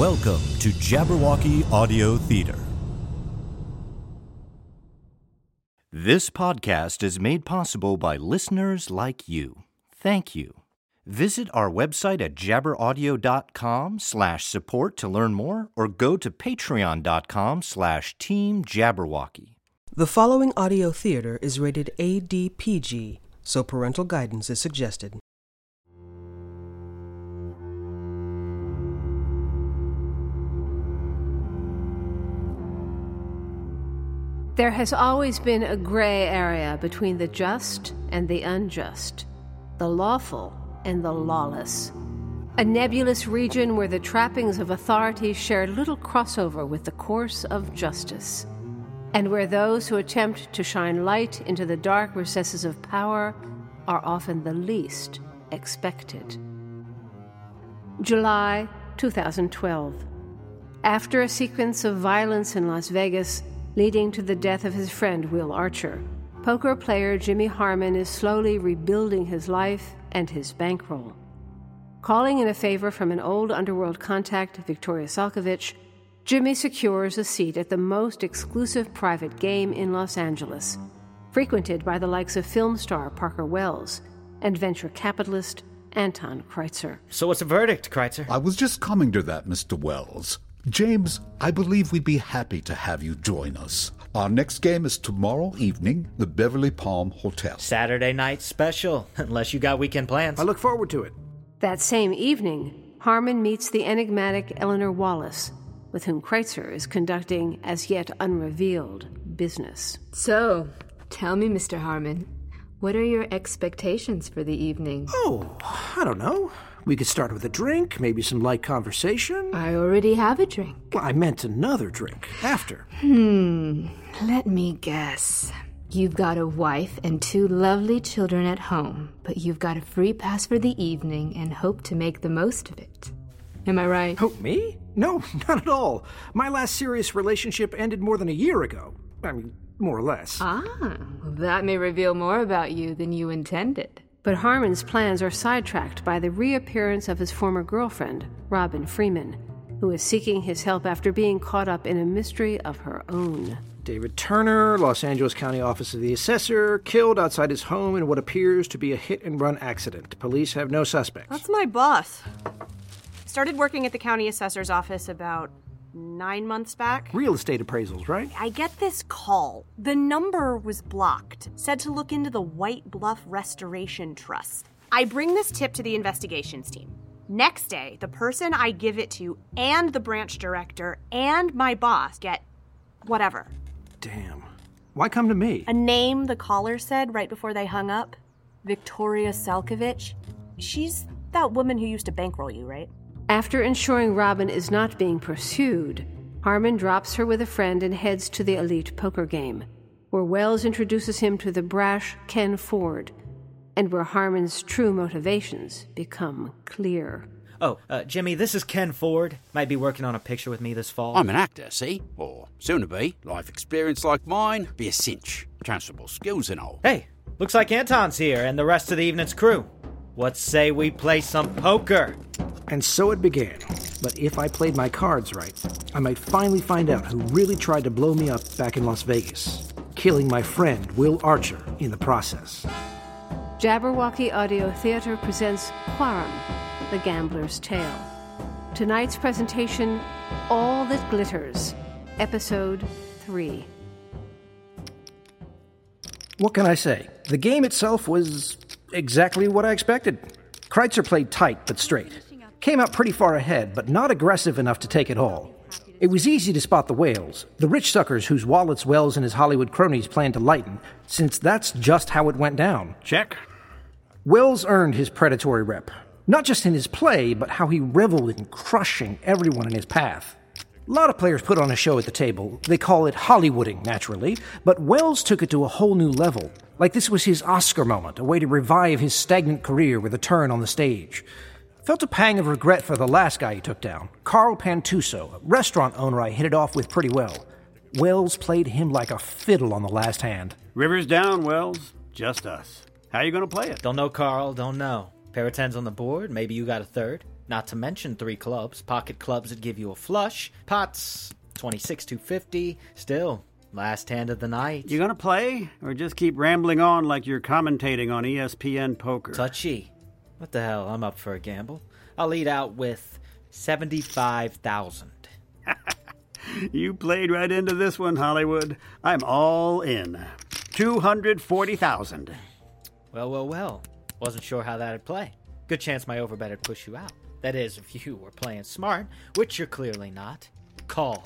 Welcome to Jabberwocky Audio Theater. This podcast is made possible by listeners like you. Thank you. Visit our website at jabberaudio.com slash support to learn more or go to patreon.com slash team jabberwocky. The following audio theater is rated ADPG, so parental guidance is suggested. There has always been a gray area between the just and the unjust, the lawful and the lawless. A nebulous region where the trappings of authority share little crossover with the course of justice, and where those who attempt to shine light into the dark recesses of power are often the least expected. July 2012. After a sequence of violence in Las Vegas, leading to the death of his friend Will Archer. Poker player Jimmy Harmon is slowly rebuilding his life and his bankroll. Calling in a favor from an old underworld contact, Victoria Salkovich, Jimmy secures a seat at the most exclusive private game in Los Angeles, frequented by the likes of film star Parker Wells and venture capitalist Anton Kreitzer. So what's the verdict, Kreitzer? I was just coming to that, Mr. Wells. James, I believe we'd be happy to have you join us. Our next game is tomorrow evening, the Beverly Palm Hotel. Saturday night special, unless you got weekend plans. I look forward to it. That same evening, Harmon meets the enigmatic Eleanor Wallis, with whom Kreitzer is conducting as yet unrevealed business. So, tell me, Mr. Harmon, what are your expectations for the evening? Oh, I don't know. We could start with a drink, maybe some light conversation. I already have a drink. Well, I meant another drink after. Hmm, let me guess. You've got a wife and two lovely children at home, but you've got a free pass for the evening and hope to make the most of it. Am I right? Oh, me? No, not at all. My last serious relationship ended more than a year ago. I mean, more or less. Ah, well, that may reveal more about you than you intended. But Harmon's plans are sidetracked by the reappearance of his former girlfriend, Robin Freeman, who is seeking his help after being caught up in a mystery of her own. David Turner, Los Angeles County Office of the Assessor, killed outside his home in what appears to be a hit and run accident. Police have no suspects. That's my boss. Started working at the county assessor's office about nine months back. Real estate appraisals, right? I get this call. The number was blocked, said to look into the White Bluff Restoration Trust. I bring this tip to the investigations team. Next day, the person I give it to and the branch director and my boss get whatever. Damn. Why come to me? A name the caller said right before they hung up Victoria Salkovich. She's that woman who used to bankroll you, right? After ensuring Robin is not being pursued, Harmon drops her with a friend and heads to the elite poker game, where Wells introduces him to the brash Ken Ford, and where Harmon's true motivations become clear. Oh, uh, Jimmy, this is Ken Ford. Might be working on a picture with me this fall. I'm an actor, see? Or soon to be. Life experience like mine, be a cinch. Transferable skills and all. Hey, looks like Anton's here and the rest of the evening's crew. What say we play some poker? And so it began. But if I played my cards right, I might finally find out who really tried to blow me up back in Las Vegas, killing my friend Will Archer in the process. Jabberwocky Audio Theater presents Quorum, The Gambler's Tale. Tonight's presentation All That Glitters, Episode 3. What can I say? The game itself was exactly what I expected. Kreitzer played tight but straight. Came out pretty far ahead, but not aggressive enough to take it all. It was easy to spot the whales, the rich suckers whose wallets Wells and his Hollywood cronies planned to lighten, since that's just how it went down. Check. Wells earned his predatory rep, not just in his play, but how he reveled in crushing everyone in his path. A lot of players put on a show at the table. They call it Hollywooding, naturally, but Wells took it to a whole new level. Like this was his Oscar moment, a way to revive his stagnant career with a turn on the stage. Felt a pang of regret for the last guy he took down, Carl Pantuso, a restaurant owner I hit it off with pretty well. Wells played him like a fiddle on the last hand. Rivers down, Wells. Just us. How you gonna play it? Don't know, Carl. Don't know. Pair of tens on the board. Maybe you got a third. Not to mention three clubs, pocket clubs that give you a flush, pots, 26 250. Still, last hand of the night. You gonna play, or just keep rambling on like you're commentating on ESPN Poker? Touchy. What the hell? I'm up for a gamble. I'll lead out with 75,000. You played right into this one, Hollywood. I'm all in. 240,000. Well, well, well. Wasn't sure how that'd play. Good chance my overbet would push you out. That is, if you were playing smart, which you're clearly not. Call.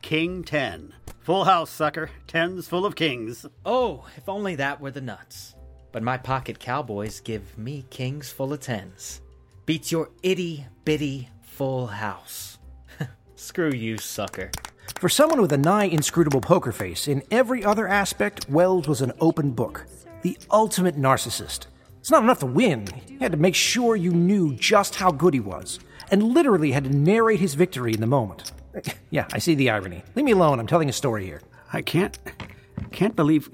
King 10. Full house, sucker. Tens full of kings. Oh, if only that were the nuts. But my pocket cowboys give me kings full of tens. Beats your itty bitty full house. Screw you, sucker. For someone with a nigh inscrutable poker face, in every other aspect, Wells was an open book. The ultimate narcissist. It's not enough to win. He had to make sure you knew just how good he was, and literally had to narrate his victory in the moment. Yeah, I see the irony. Leave me alone. I'm telling a story here. I can't. can't believe.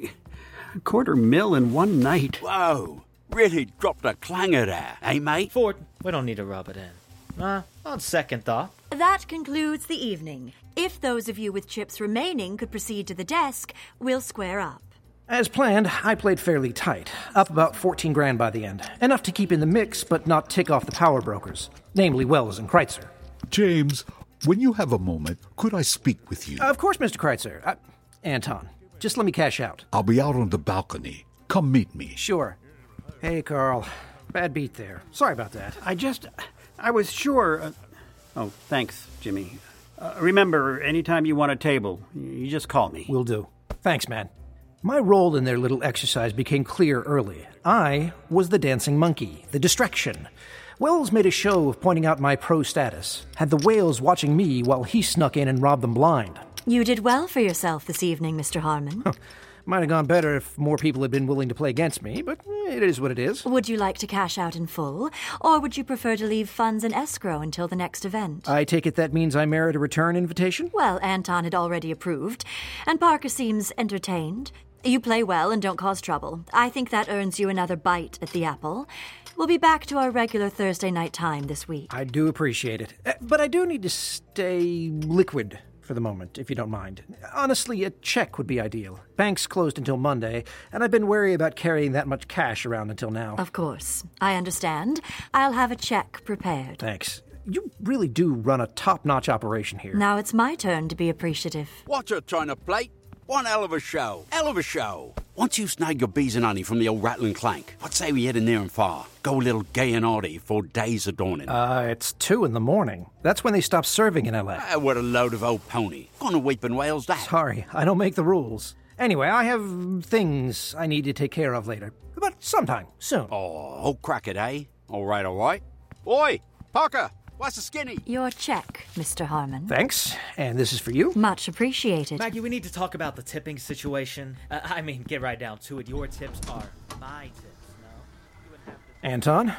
A quarter mil in one night. Whoa, really dropped a clanger there, eh, mate? Ford, we don't need to rub it in. Uh, on second thought. That concludes the evening. If those of you with chips remaining could proceed to the desk, we'll square up. As planned, I played fairly tight, up about 14 grand by the end. Enough to keep in the mix, but not tick off the power brokers, namely Wells and Kreitzer. James, when you have a moment, could I speak with you? Of course, Mr. Kreitzer. Uh, Anton, just let me cash out. I'll be out on the balcony. Come meet me. Sure. Hey, Carl. Bad beat there. Sorry about that. I just. I was sure. Uh, oh, thanks, Jimmy. Uh, remember, anytime you want a table, you just call me. Will do. Thanks, man. My role in their little exercise became clear early. I was the dancing monkey, the distraction. Wells made a show of pointing out my pro status, had the whales watching me while he snuck in and robbed them blind. You did well for yourself this evening, Mr. Harmon. Might have gone better if more people had been willing to play against me, but eh, it is what it is. Would you like to cash out in full, or would you prefer to leave funds in escrow until the next event? I take it that means I merit a return invitation? Well, Anton had already approved, and Parker seems entertained. You play well and don't cause trouble. I think that earns you another bite at the apple. We'll be back to our regular Thursday night time this week. I do appreciate it. Uh, But I do need to stay liquid for the moment, if you don't mind. Honestly, a check would be ideal. Banks closed until Monday, and I've been wary about carrying that much cash around until now. Of course. I understand. I'll have a check prepared. Thanks. You really do run a top notch operation here. Now it's my turn to be appreciative. Watch her trying to plate. One hell of a show. Hell of a show. Once you snag your bees and honey from the old rattling clank, what say we head in near and far? Go a little gay and arty for days are dawning. Uh, it's two in the morning. That's when they stop serving in LA. Ah, what a load of old pony. Gonna weep in Wales that. Sorry, I don't make the rules. Anyway, I have things I need to take care of later. But sometime, soon. Oh, old crackhead, eh? All right, all right. Oi, Parker, what's the skinny? Your check, Mr. Harmon. Thanks, and this is for you. Much appreciated. Maggie, we need to talk about the tipping situation. Uh, I mean, get right down to it. Your tips are my tips, no? You have to- Anton?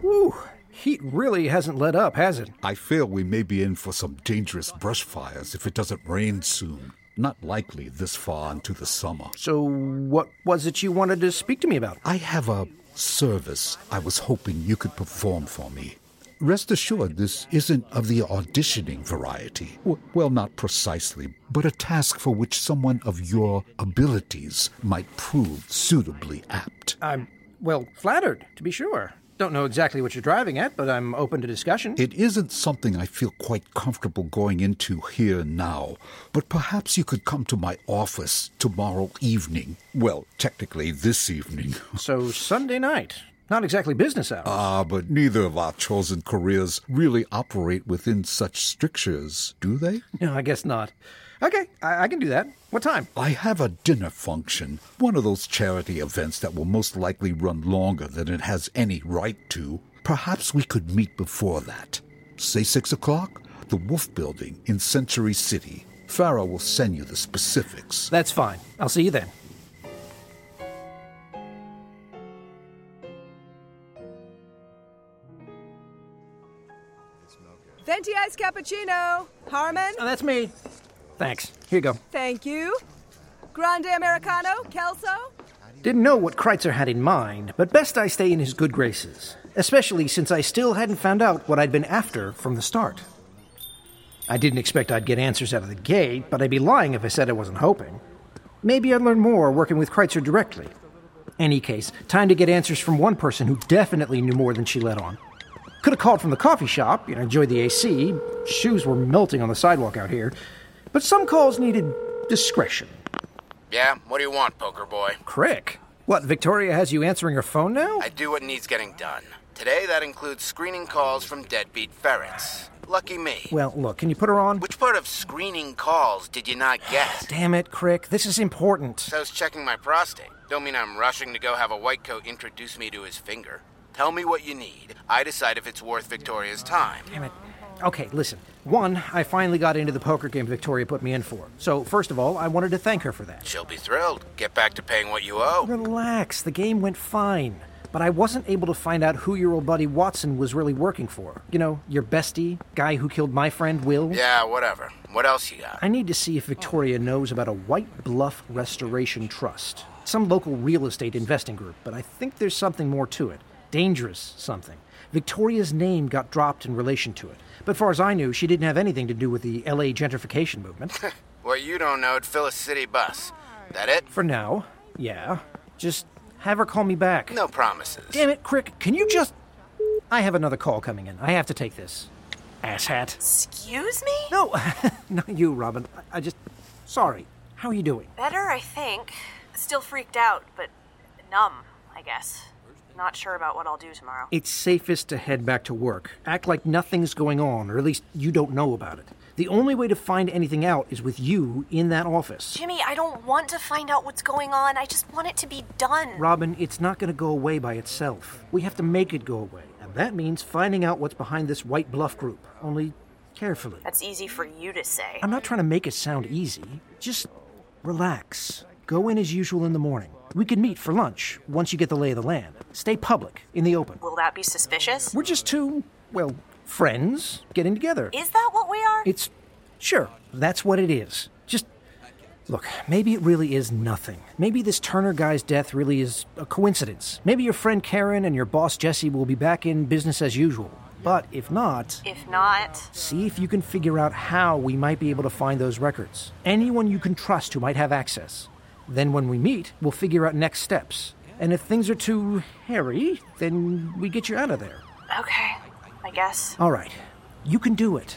Woo, heat really hasn't let up, has it? I fear we may be in for some dangerous brush fires if it doesn't rain soon. Not likely this far into the summer. So, what was it you wanted to speak to me about? I have a service I was hoping you could perform for me. Rest assured, this isn't of the auditioning variety. W- well, not precisely, but a task for which someone of your abilities might prove suitably apt. I'm, well, flattered, to be sure. Don't know exactly what you're driving at, but I'm open to discussion. It isn't something I feel quite comfortable going into here now, but perhaps you could come to my office tomorrow evening. Well, technically this evening. So, Sunday night. Not exactly business hours. Ah, but neither of our chosen careers really operate within such strictures, do they? no, I guess not. Okay, I, I can do that. What time? I have a dinner function, one of those charity events that will most likely run longer than it has any right to. Perhaps we could meet before that. Say six o'clock? The Wolf Building in Century City. Farah will send you the specifics. That's fine. I'll see you then. Venti iced cappuccino. Harmon. Oh, that's me. Thanks. Here you go. Thank you. Grande Americano. Kelso. Didn't know what Kreitzer had in mind, but best I stay in his good graces. especially since I still hadn't found out what I'd been after from the start. I didn't expect I'd get answers out of the gate, but I'd be lying if I said I wasn't hoping. Maybe I'd learn more working with Kreitzer directly. Any case, time to get answers from one person who definitely knew more than she let on. Could have called from the coffee shop, and enjoyed the AC. Shoes were melting on the sidewalk out here. But some calls needed discretion. Yeah, what do you want, poker boy? Crick. What, Victoria has you answering her phone now? I do what needs getting done. Today, that includes screening calls from deadbeat ferrets. Lucky me. Well, look, can you put her on? Which part of screening calls did you not get? Damn it, Crick. This is important. So's checking my prostate. Don't mean I'm rushing to go have a white coat introduce me to his finger. Tell me what you need. I decide if it's worth Victoria's time. Damn it. Okay, listen. One, I finally got into the poker game Victoria put me in for. So, first of all, I wanted to thank her for that. She'll be thrilled. Get back to paying what you owe. Relax. The game went fine. But I wasn't able to find out who your old buddy Watson was really working for. You know, your bestie, guy who killed my friend Will. Yeah, whatever. What else you got? I need to see if Victoria knows about a White Bluff Restoration Trust. Some local real estate investing group, but I think there's something more to it. Dangerous something. Victoria's name got dropped in relation to it. But far as I knew, she didn't have anything to do with the LA gentrification movement. what you don't know'd fill a city bus. That it? For now, yeah. Just have her call me back. No promises. Damn it, Crick, can you just. I have another call coming in. I have to take this. Asshat. Excuse me? No, not you, Robin. I, I just. Sorry. How are you doing? Better, I think. Still freaked out, but numb, I guess. Not sure about what I'll do tomorrow. It's safest to head back to work. Act like nothing's going on, or at least you don't know about it. The only way to find anything out is with you in that office. Jimmy, I don't want to find out what's going on. I just want it to be done. Robin, it's not going to go away by itself. We have to make it go away. And that means finding out what's behind this White Bluff group. Only carefully. That's easy for you to say. I'm not trying to make it sound easy. Just relax. Go in as usual in the morning. We can meet for lunch once you get the lay of the land. Stay public, in the open. Will that be suspicious? We're just two, well, friends getting together. Is that what we are? It's. Sure, that's what it is. Just. Look, maybe it really is nothing. Maybe this Turner guy's death really is a coincidence. Maybe your friend Karen and your boss Jesse will be back in business as usual. But if not. If not. See if you can figure out how we might be able to find those records. Anyone you can trust who might have access. Then when we meet, we'll figure out next steps. And if things are too hairy, then we get you out of there. Okay, I guess. All right. You can do it.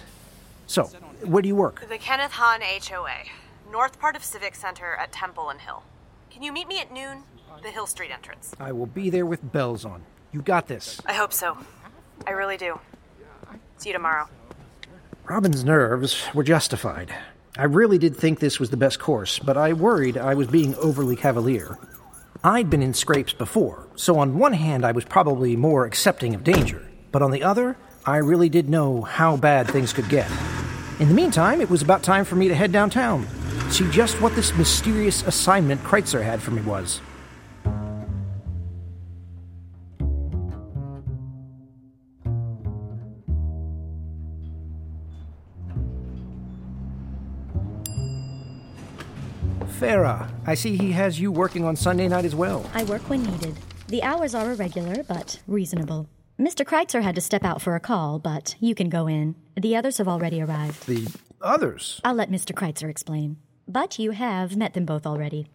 So, where do you work? The Kenneth Hahn HOA, north part of Civic Center at Temple and Hill. Can you meet me at noon? The Hill Street entrance. I will be there with bells on. You got this. I hope so. I really do. See you tomorrow. Robin's nerves were justified. I really did think this was the best course, but I worried I was being overly cavalier. I'd been in scrapes before, so on one hand I was probably more accepting of danger, but on the other, I really did know how bad things could get. In the meantime, it was about time for me to head downtown, see just what this mysterious assignment Kreitzer had for me was. Farah, I see he has you working on Sunday night as well. I work when needed. The hours are irregular, but reasonable. Mr. Kreitzer had to step out for a call, but you can go in. The others have already arrived. The others? I'll let Mr. Kreitzer explain. But you have met them both already.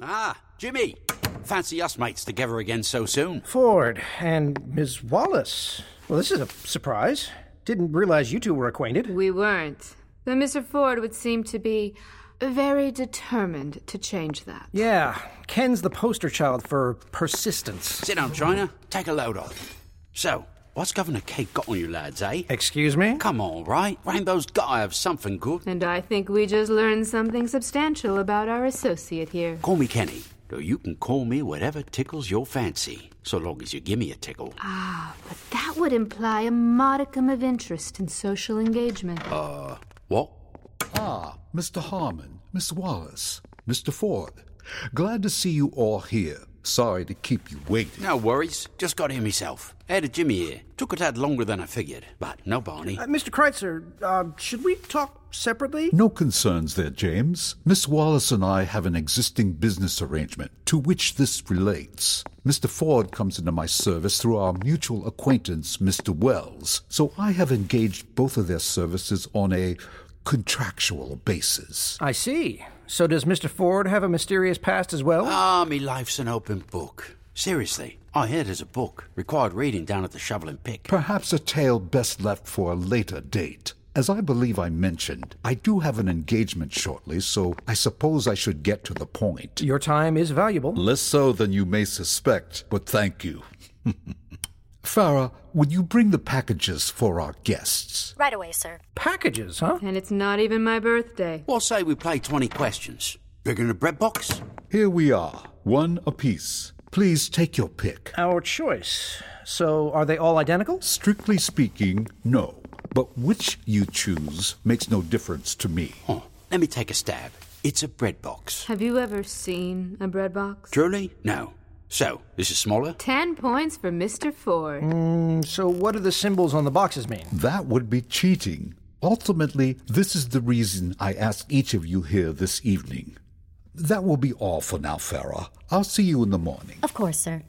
Ah, Jimmy. Fancy us mates together again so soon. Ford and Miss Wallis. Well, this is a surprise. Didn't realize you two were acquainted. We weren't. Though Mr. Ford would seem to be very determined to change that. Yeah, Ken's the poster child for persistence. Sit down, China. Take a load off. So, what's Governor Kate got on you lads, eh? Excuse me? Come on, right? Rainbow's gotta have something good. And I think we just learned something substantial about our associate here. Call me Kenny. Though you can call me whatever tickles your fancy, so long as you give me a tickle. Ah, but that would imply a modicum of interest in social engagement. Uh, what? Ah, Mr. Harmon, Miss Wallis, Mr. Ford. Glad to see you all here. Sorry to keep you waiting. No worries. Just got here myself. Had Added Jimmy here. Took a tad longer than I figured, but no Barney. Uh, Mr. Kreitzer, uh, should we talk separately? No concerns there, James. Miss Wallis and I have an existing business arrangement to which this relates. Mr. Ford comes into my service through our mutual acquaintance, Mr. Wells, so I have engaged both of their services on a contractual basis. I see. So does Mr. Ford have a mysterious past as well? Ah, me life's an open book. Seriously, I heard there's a book. Required reading down at the Shovel and Pick. Perhaps a tale best left for a later date. As I believe I mentioned, I do have an engagement shortly, so I suppose I should get to the point. Your time is valuable. Less so than you may suspect, but thank you. Farah, would you bring the packages for our guests? Right away, sir. Packages, huh? And it's not even my birthday. Well, say we play 20 questions? Bigger than a bread box? Here we are, one apiece. Please take your pick. Our choice. So, are they all identical? Strictly speaking, no. But which you choose makes no difference to me. Oh, let me take a stab. It's a bread box. Have you ever seen a bread box? Truly? No. So, this is smaller? Ten points for Mr. Ford. Mm, so, what do the symbols on the boxes mean? That would be cheating. Ultimately, this is the reason I asked each of you here this evening. That will be all for now, Farah. I'll see you in the morning. Of course, sir.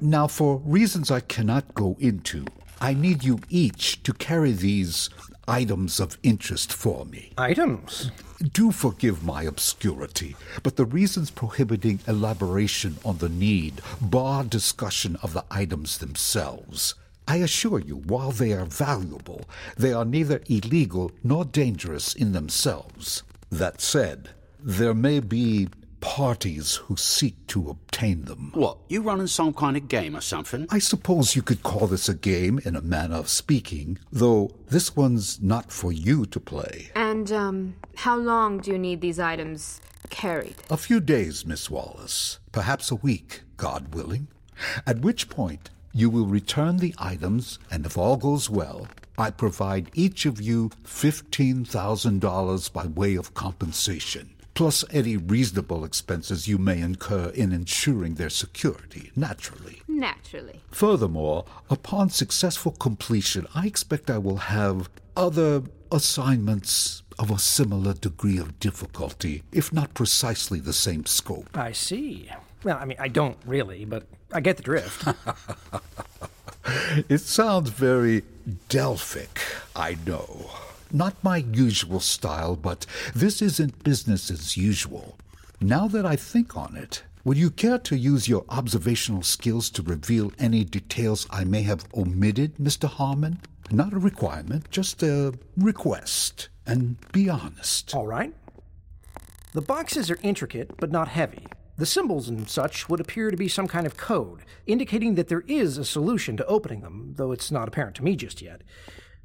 Now, for reasons I cannot go into, I need you each to carry these items of interest for me. Items? Do forgive my obscurity, but the reasons prohibiting elaboration on the need bar discussion of the items themselves. I assure you, while they are valuable, they are neither illegal nor dangerous in themselves. That said, there may be parties who seek to obtain them. What, you running some kind of game or something? I suppose you could call this a game in a manner of speaking, though this one's not for you to play. And, um, how long do you need these items carried? A few days, Miss Wallis. Perhaps a week, God willing. At which point, you will return the items, and if all goes well, I provide each of you $15,000 by way of compensation plus any reasonable expenses you may incur in ensuring their security, naturally. Naturally. Furthermore, upon successful completion, I expect I will have other assignments of a similar degree of difficulty, if not precisely the same scope. I see. Well, I mean, I don't really, but I get the drift. it sounds very Delphic, I know. Not my usual style, but this isn't business as usual. Now that I think on it, would you care to use your observational skills to reveal any details I may have omitted, Mr. Harmon? Not a requirement, just a request. And be honest. All right. The boxes are intricate, but not heavy. The symbols and such would appear to be some kind of code, indicating that there is a solution to opening them, though it's not apparent to me just yet.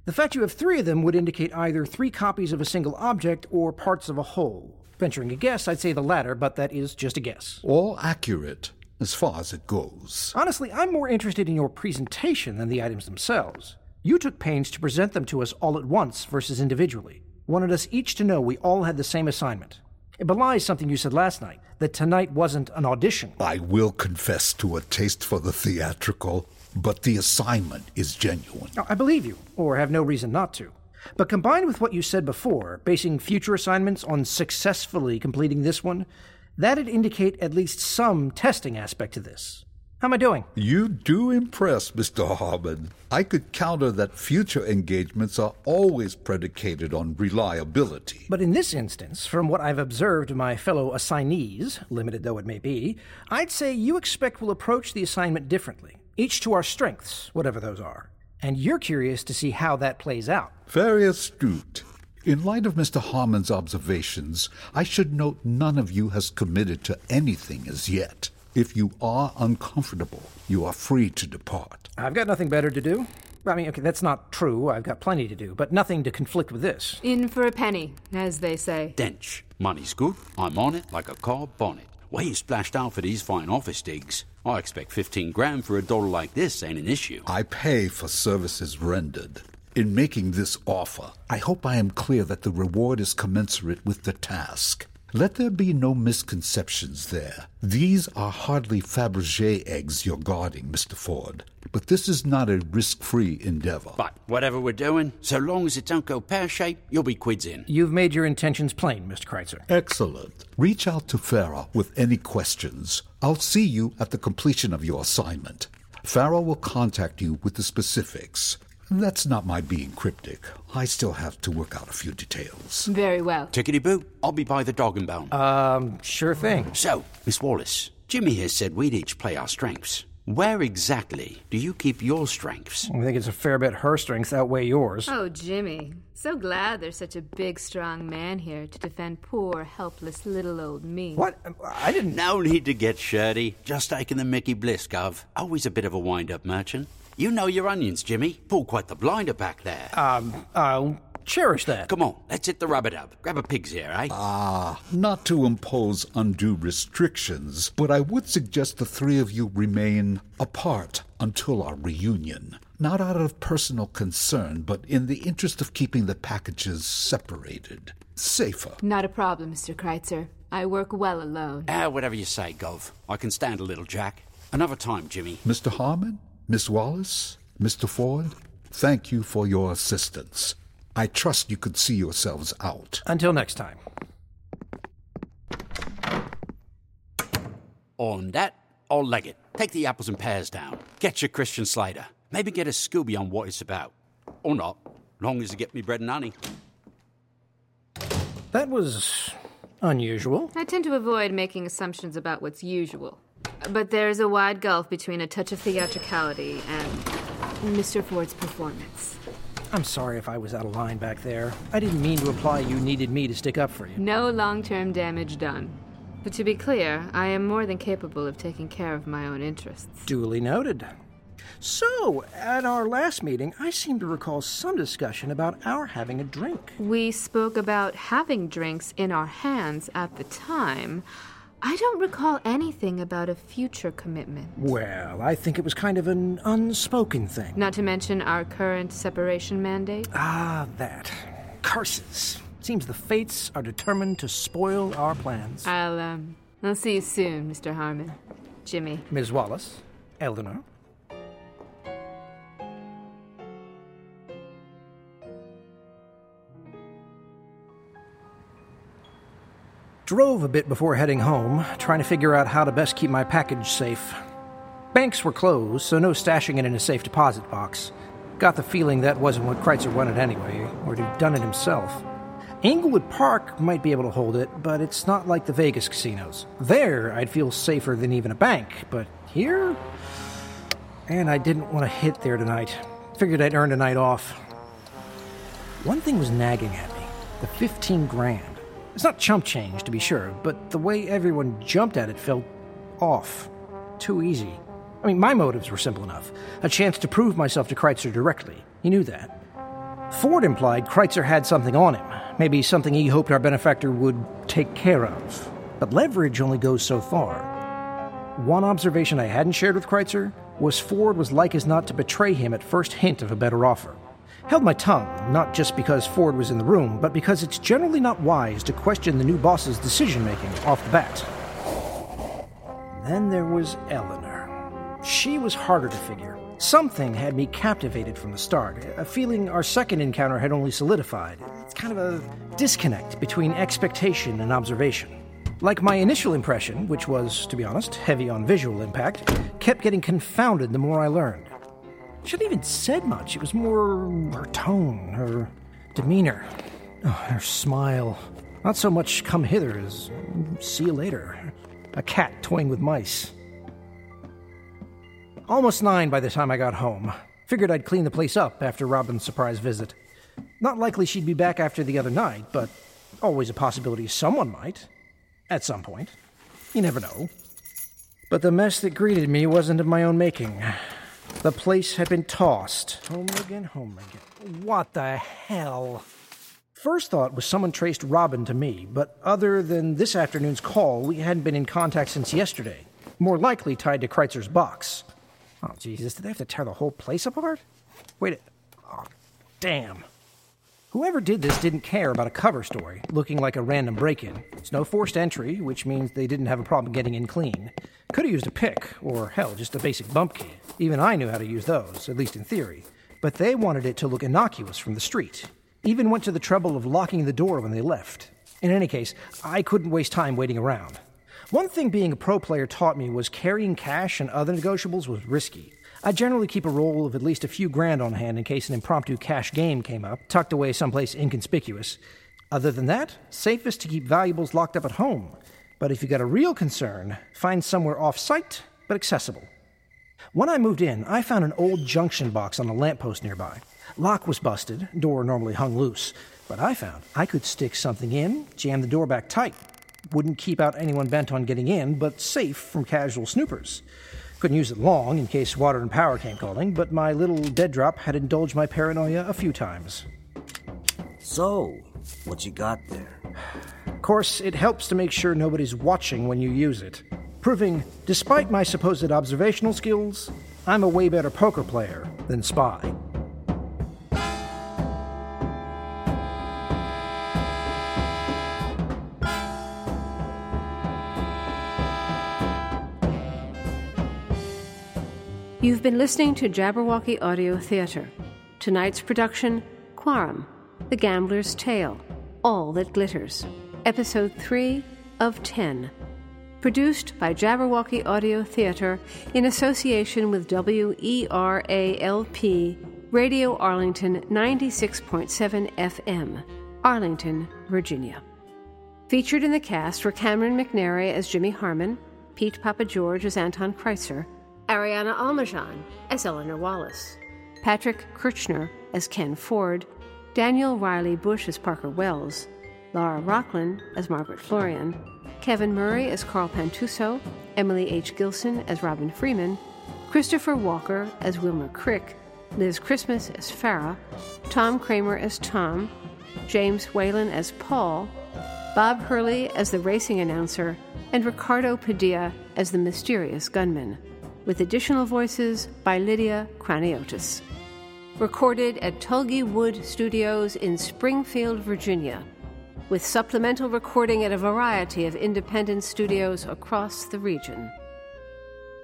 The fact you have three of them would indicate either three copies of a single object or parts of a whole. Venturing a guess, I'd say the latter, but that is just a guess. All accurate, as far as it goes. Honestly, I'm more interested in your presentation than the items themselves. You took pains to present them to us all at once versus individually. Wanted us each to know we all had the same assignment. It belies something you said last night that tonight wasn't an audition. I will confess to a taste for the theatrical, but the assignment is genuine. I believe you, or have no reason not to. But combined with what you said before, basing future assignments on successfully completing this one, that'd indicate at least some testing aspect to this. How am I doing? You do impress, Mr. Harmon. I could counter that future engagements are always predicated on reliability. But in this instance, from what I've observed my fellow assignees, limited though it may be, I'd say you expect we'll approach the assignment differently, each to our strengths, whatever those are. And you're curious to see how that plays out. Very astute. In light of Mr. Harmon's observations, I should note none of you has committed to anything as yet. If you are uncomfortable, you are free to depart. I've got nothing better to do. I mean, okay, that's not true. I've got plenty to do, but nothing to conflict with this. In for a penny, as they say. Dench. Money's good. I'm on it like a car bonnet. Way you splashed out for these fine office digs. I expect 15 grand for a dollar like this ain't an issue. I pay for services rendered. In making this offer, I hope I am clear that the reward is commensurate with the task. Let there be no misconceptions there. These are hardly Fabergé eggs you're guarding, Mr. Ford. But this is not a risk free endeavor. But whatever we're doing, so long as it don't go pear shaped, you'll be quids in. You've made your intentions plain, Mr. Kreitzer. Excellent. Reach out to Farah with any questions. I'll see you at the completion of your assignment. Farah will contact you with the specifics. That's not my being cryptic. I still have to work out a few details. Very well. Tickety boo, I'll be by the dog and bone. Um, sure thing. So, Miss Wallis, Jimmy here said we'd each play our strengths. Where exactly do you keep your strengths? I think it's a fair bit her strengths outweigh yours. Oh, Jimmy. So glad there's such a big, strong man here to defend poor, helpless little old me. What? I didn't. No need to get shirty. Just taking the Mickey Bliss, Gov. Always a bit of a wind up merchant. You know your onions, Jimmy. Pull quite the blinder back there. Um, I'll cherish that. Come on, let's hit the rubber dub. Grab a pig's ear, eh? Ah, not to impose undue restrictions, but I would suggest the three of you remain apart until our reunion. Not out of personal concern, but in the interest of keeping the packages separated. Safer. Not a problem, Mr. Kreitzer. I work well alone. Ah, whatever you say, Gov. I can stand a little Jack. Another time, Jimmy. Mr. Harmon, Miss Wallis, Mr. Ford, thank you for your assistance. I trust you could see yourselves out. Until next time. On that, I'll leg it. Take the apples and pears down. Get your Christian Slater. Maybe get a Scooby on what it's about. Or not, long as you get me bread and honey. That was unusual. I tend to avoid making assumptions about what's usual. But there's a wide gulf between a touch of theatricality and Mr. Ford's performance. I'm sorry if I was out of line back there. I didn't mean to imply you needed me to stick up for you. No long term damage done. But to be clear, I am more than capable of taking care of my own interests. Duly noted. So, at our last meeting, I seem to recall some discussion about our having a drink. We spoke about having drinks in our hands at the time. I don't recall anything about a future commitment. Well, I think it was kind of an unspoken thing. Not to mention our current separation mandate. Ah, that. Curses. Seems the fates are determined to spoil our plans. I'll, um, I'll see you soon, Mr. Harmon. Jimmy. Ms. Wallis, Eleanor. Drove a bit before heading home, trying to figure out how to best keep my package safe. Banks were closed, so no stashing it in a safe deposit box. Got the feeling that wasn't what Kreitzer wanted anyway, or he'd done it himself. Inglewood Park might be able to hold it, but it's not like the Vegas casinos. There, I'd feel safer than even a bank, but here? And I didn't want to hit there tonight. Figured I'd earn a night off. One thing was nagging at me the 15 grand. It's not chump change, to be sure, but the way everyone jumped at it felt off. Too easy. I mean, my motives were simple enough a chance to prove myself to Kreitzer directly. He knew that. Ford implied Kreitzer had something on him, maybe something he hoped our benefactor would take care of. But leverage only goes so far. One observation I hadn't shared with Kreitzer was Ford was like as not to betray him at first hint of a better offer. Held my tongue, not just because Ford was in the room, but because it's generally not wise to question the new boss's decision making off the bat. Then there was Eleanor. She was harder to figure. Something had me captivated from the start, a feeling our second encounter had only solidified. It's kind of a disconnect between expectation and observation. Like my initial impression, which was, to be honest, heavy on visual impact, kept getting confounded the more I learned. She hadn't even said much. It was more her tone, her demeanor, oh, her smile. Not so much come hither as see you later. A cat toying with mice. Almost nine by the time I got home. Figured I'd clean the place up after Robin's surprise visit. Not likely she'd be back after the other night, but always a possibility someone might. At some point. You never know. But the mess that greeted me wasn't of my own making. The place had been tossed. Home again, home again. What the hell? First thought was someone traced Robin to me, but other than this afternoon's call, we hadn't been in contact since yesterday. More likely tied to Kreitzer's box. Oh, Jesus, did they have to tear the whole place apart? Wait, oh, damn. Whoever did this didn't care about a cover story, looking like a random break in. It's no forced entry, which means they didn't have a problem getting in clean. Could have used a pick, or hell, just a basic bump key. Even I knew how to use those, at least in theory. But they wanted it to look innocuous from the street. Even went to the trouble of locking the door when they left. In any case, I couldn't waste time waiting around. One thing being a pro player taught me was carrying cash and other negotiables was risky. I generally keep a roll of at least a few grand on hand in case an impromptu cash game came up, tucked away someplace inconspicuous. Other than that, safest to keep valuables locked up at home. But if you got a real concern, find somewhere off site but accessible. When I moved in, I found an old junction box on a lamppost nearby. Lock was busted, door normally hung loose, but I found I could stick something in, jam the door back tight. Wouldn't keep out anyone bent on getting in, but safe from casual snoopers. Couldn't use it long in case water and power came calling, but my little dead drop had indulged my paranoia a few times. So, what you got there? Of course, it helps to make sure nobody's watching when you use it, proving, despite my supposed observational skills, I'm a way better poker player than spy. You've been listening to Jabberwocky Audio Theater. Tonight's production Quorum, The Gambler's Tale, All That Glitters, Episode 3 of 10. Produced by Jabberwocky Audio Theater in association with WERALP Radio Arlington 96.7 FM, Arlington, Virginia. Featured in the cast were Cameron McNary as Jimmy Harmon, Pete Papa George as Anton Kreitzer, Ariana Almajan as Eleanor Wallis, Patrick Kirchner as Ken Ford, Daniel Riley Bush as Parker Wells, Laura Rocklin as Margaret Florian, Kevin Murray as Carl Pantuso, Emily H. Gilson as Robin Freeman, Christopher Walker as Wilmer Crick, Liz Christmas as Farah, Tom Kramer as Tom, James Whalen as Paul, Bob Hurley as the racing announcer, and Ricardo Padilla as the mysterious gunman with additional voices by Lydia Craniotis. Recorded at Tulgey Wood Studios in Springfield, Virginia, with supplemental recording at a variety of independent studios across the region.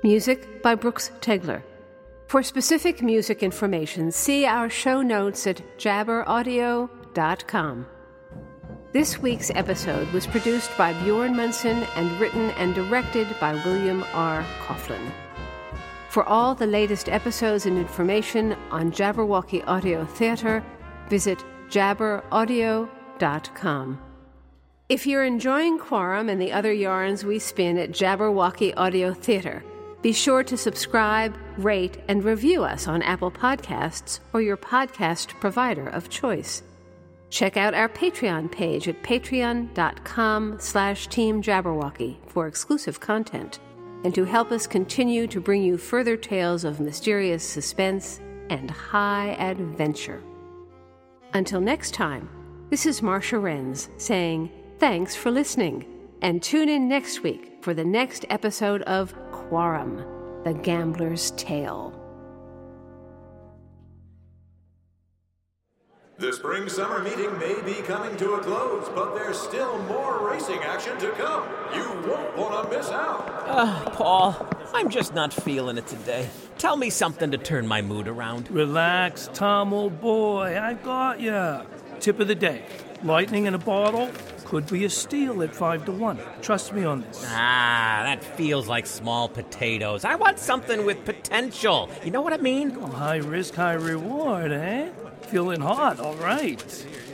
Music by Brooks Tegler. For specific music information, see our show notes at jabberaudio.com. This week's episode was produced by Bjorn Munson and written and directed by William R. Coughlin. For all the latest episodes and information on Jabberwocky Audio Theater, visit jabberaudio.com. If you're enjoying Quorum and the other yarns we spin at Jabberwocky Audio Theater, be sure to subscribe, rate, and review us on Apple Podcasts or your podcast provider of choice. Check out our Patreon page at patreon.com slash teamjabberwocky for exclusive content and to help us continue to bring you further tales of mysterious suspense and high adventure. Until next time, this is Marcia Renz saying thanks for listening, and tune in next week for the next episode of Quorum, The Gambler's Tale. The spring summer meeting may be coming to a close, but there's still more racing action to come. You won't want to miss out. Ah, uh, Paul, I'm just not feeling it today. Tell me something to turn my mood around. Relax, Tom, old boy. I got ya. Tip of the day lightning in a bottle could be a steal at 5 to 1. Trust me on this. Ah, that feels like small potatoes. I want something with potential. You know what I mean? High risk, high reward, eh? Feeling hot, all right.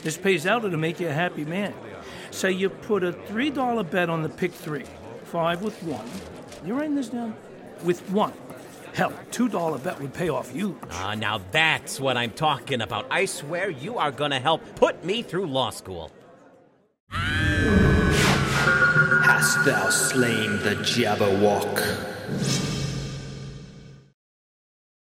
This pays out to make you a happy man. Say you put a $3 bet on the pick three, five with one. You writing this down? With one. Hell, $2 bet would pay off huge. Ah, now that's what I'm talking about. I swear you are gonna help put me through law school. Hast thou slain the Jabberwock?